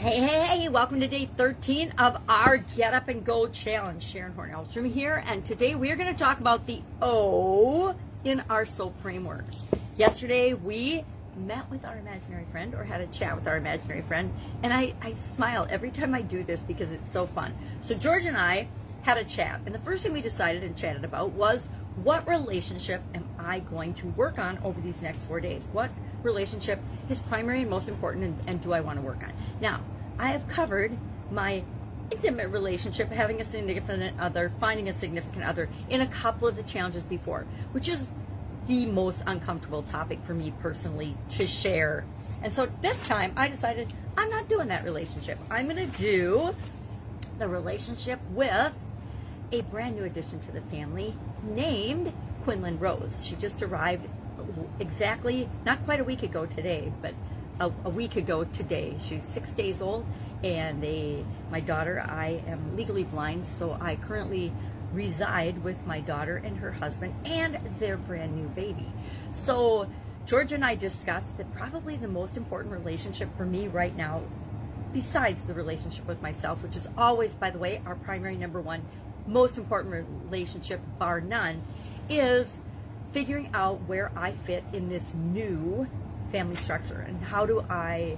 Hey, hey, hey, welcome to day 13 of our Get Up and Go Challenge. Sharon Horn-Elstrom here, and today we are going to talk about the O in our SOAP framework. Yesterday we met with our imaginary friend or had a chat with our imaginary friend, and I, I smile every time I do this because it's so fun. So George and I had a chat, and the first thing we decided and chatted about was what relationship am I going to work on over these next four days? What relationship is primary and most important, and, and do I want to work on? Now, I have covered my intimate relationship, having a significant other, finding a significant other in a couple of the challenges before, which is the most uncomfortable topic for me personally to share. And so this time I decided I'm not doing that relationship. I'm going to do the relationship with a brand new addition to the family named Quinlan Rose. She just arrived exactly, not quite a week ago today, but a, a, week ago today. She's six days old, and they, my daughter, I am legally blind, so I currently reside with my daughter and her husband and their brand new baby. So George and I discussed that probably the most important relationship for me right now, besides the relationship with myself, which is always, by the way, our primary number one most important relationship, bar none, is figuring out where I fit in this new family structure and how do I,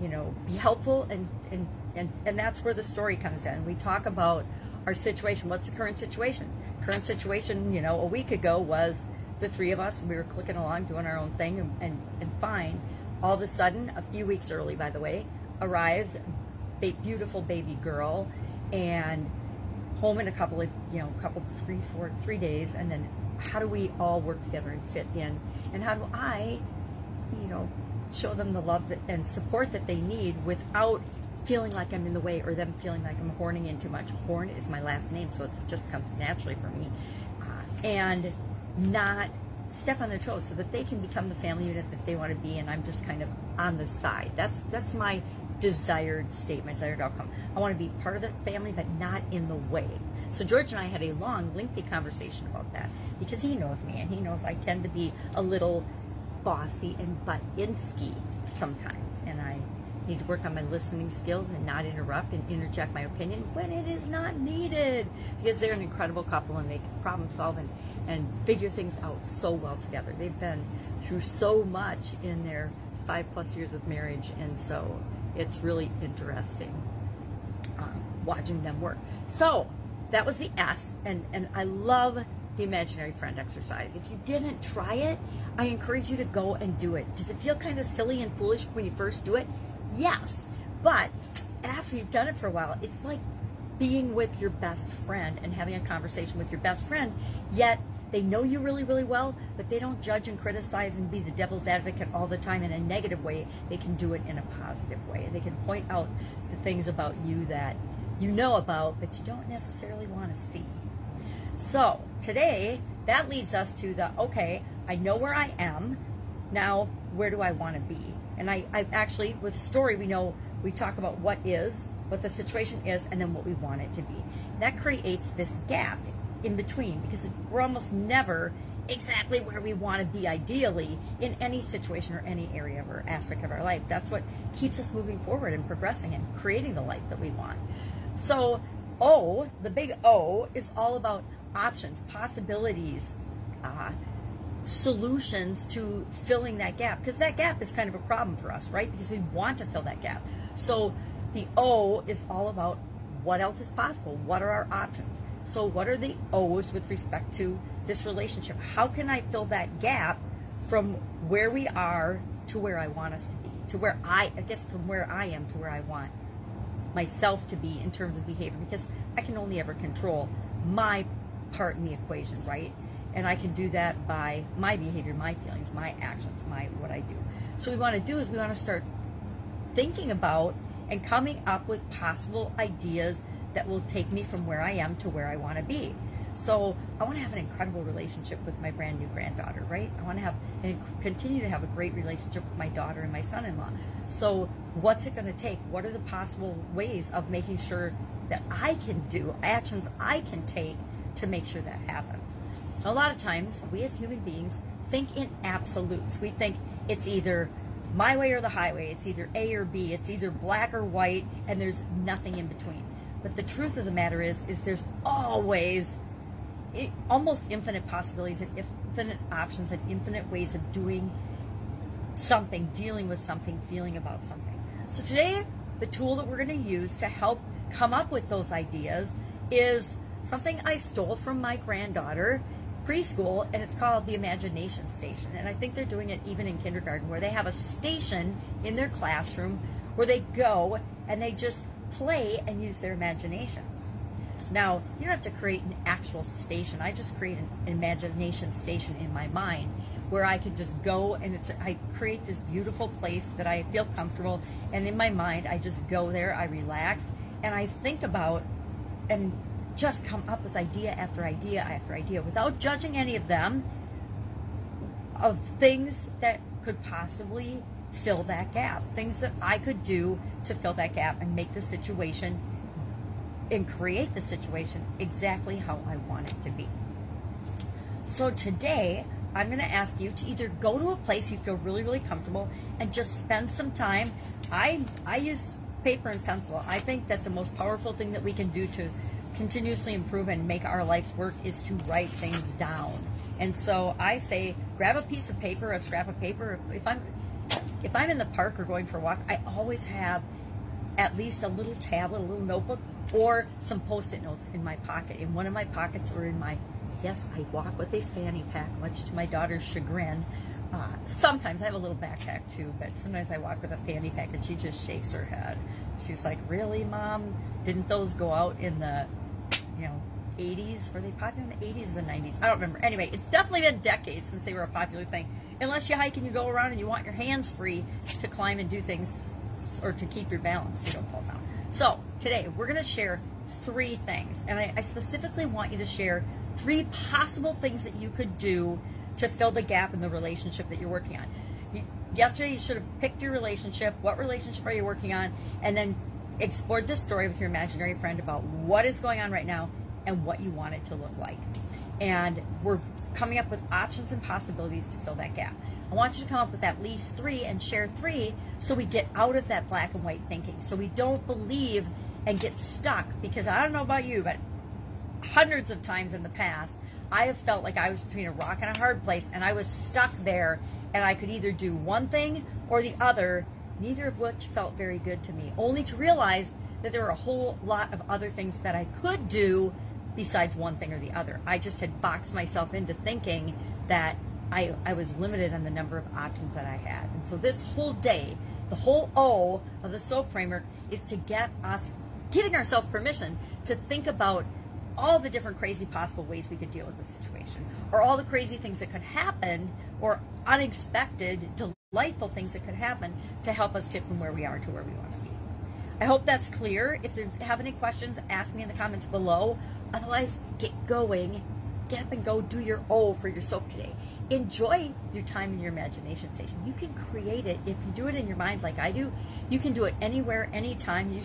you know, be helpful and and and, and that's where the story comes in. We talk about our situation. What's the current situation? Current situation, you know, a week ago was the three of us. We were clicking along, doing our own thing, and, and, and fine. All of a sudden, a few weeks early, by the way, arrives a beautiful baby girl, and home in a couple of, you know, couple, three, four, three days, and then how do we all work together and fit in? And how do I, you know, show them the love that, and support that they need without feeling like I'm in the way or them feeling like I'm horning in too much. Horn is my last name, so it just comes naturally for me. Uh, and not step on their toes so that they can become the family unit that they want to be and I'm just kind of on the side. That's that's my desired statement, desired outcome. I want to be part of the family but not in the way. So George and I had a long, lengthy conversation about that because he knows me and he knows I tend to be a little bossy and butt ski sometimes and I need to work on my listening skills and not interrupt and interject my opinion when it is not needed because they're an incredible couple and they problem solve and, and figure things out so well together. They've been through so much in their five plus years of marriage and so it's really interesting um, watching them work. So that was the S and, and I love the imaginary friend exercise. If you didn't try it, I encourage you to go and do it. Does it feel kind of silly and foolish when you first do it? Yes, but after you've done it for a while, it's like being with your best friend and having a conversation with your best friend, yet they know you really, really well, but they don't judge and criticize and be the devil's advocate all the time in a negative way. They can do it in a positive way. They can point out the things about you that you know about, but you don't necessarily want to see. So today, that leads us to the okay, I know where I am. Now, where do I want to be? And I, I actually, with story, we know we talk about what is, what the situation is, and then what we want it to be. That creates this gap in between because we're almost never exactly where we want to be ideally in any situation or any area or aspect of our life. That's what keeps us moving forward and progressing and creating the life that we want. So, O, the big O, is all about options, possibilities, uh, solutions to filling that gap because that gap is kind of a problem for us, right? Because we want to fill that gap. So the O is all about what else is possible? What are our options? So what are the O's with respect to this relationship? How can I fill that gap from where we are to where I want us to be? To where I, I guess from where I am to where I want myself to be in terms of behavior because I can only ever control my part in the equation, right? And I can do that by my behavior, my feelings, my actions, my what I do. So what we want to do is we want to start thinking about and coming up with possible ideas that will take me from where I am to where I want to be. So I want to have an incredible relationship with my brand new granddaughter, right? I want to have and continue to have a great relationship with my daughter and my son-in-law. So what's it going to take? What are the possible ways of making sure that I can do actions I can take to make sure that happens? A lot of times, we as human beings think in absolutes. We think it's either my way or the highway. It's either A or B. It's either black or white, and there's nothing in between. But the truth of the matter is, is there's always almost infinite possibilities and infinite options and infinite ways of doing something, dealing with something, feeling about something. So today, the tool that we're going to use to help come up with those ideas is something I stole from my granddaughter preschool and it's called the imagination station. And i think they're doing it even in kindergarten where they have a station in their classroom where they go and they just play and use their imaginations. Now you don't have to create an actual station. I just create an imagination station in my mind where i can just go and it's i create this beautiful place that i feel comfortable. And in my mind i just go there i relax and i think about and just come up with idea after idea after idea without judging any of them of things that could possibly fill that gap, things that I could do to fill that gap and make the situation and create the situation exactly how I want it to be. So today, I'm going to ask you to either go to a place you feel really, really comfortable and just spend some time. I I use paper and pencil. I think that the most powerful thing that we can do to continuously improve and make our life's work is to write things down. And so I say, grab a piece of paper, a scrap of paper. If I'm if I'm in the park or going for a walk, I always have at least a little tablet, a little notebook, or some post-it notes in my pocket, in one of my pockets or in my yes, I walk with a fanny pack, much to my daughter's chagrin. Uh, sometimes I have a little backpack too, but sometimes I walk with a fanny pack and she just shakes her head. She's like, Really, mom? Didn't those go out in the 80s. Were they popular in the 80s or the 90s? I don't remember. Anyway, it's definitely been decades since they were a popular thing. Unless you hike and you go around and you want your hands free to climb and do things or to keep your balance so you don't fall down. So today we're going to share three things. And I, I specifically want you to share three possible things that you could do to fill the gap in the relationship that you're working on. Yesterday you should have picked your relationship. What relationship are you working on? And then explored this story with your imaginary friend about what is going on right now and what you want it to look like. And we're coming up with options and possibilities to fill that gap. I want you to come up with at least three and share three so we get out of that black and white thinking. So we don't believe and get stuck because I don't know about you, but hundreds of times in the past, I have felt like I was between a rock and a hard place and I was stuck there and I could either do one thing or the other neither of which felt very good to me, only to realize that there were a whole lot of other things that I could do besides one thing or the other. I just had boxed myself into thinking that I, I was limited on the number of options that I had. And so this whole day, the whole O of the SOAP framework is to get us, giving ourselves permission to think about all the different crazy possible ways we could deal with the situation, or all the crazy things that could happen, or unexpected, delightful things that could happen to help us get from where we are to where we want to be. I hope that's clear. If you have any questions, ask me in the comments below. Otherwise, get going. Get up and go do your O for your soap today. Enjoy your time in your imagination station. You can create it. If you do it in your mind like I do, you can do it anywhere, anytime. You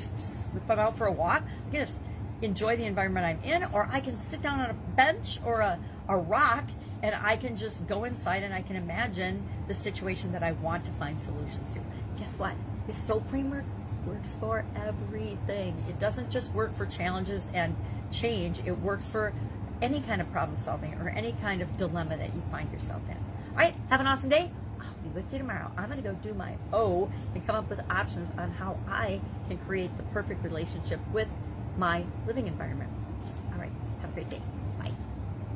put out for a walk. You just enjoy the environment I'm in, or I can sit down on a bench or a, a rock and I can just go inside and I can imagine the situation that I want to find solutions to. Guess what? This SOAP framework works for everything. It doesn't just work for challenges and change, it works for any kind of problem solving or any kind of dilemma that you find yourself in. All right, have an awesome day. I'll be with you tomorrow. I'm going to go do my O and come up with options on how I can create the perfect relationship with my living environment.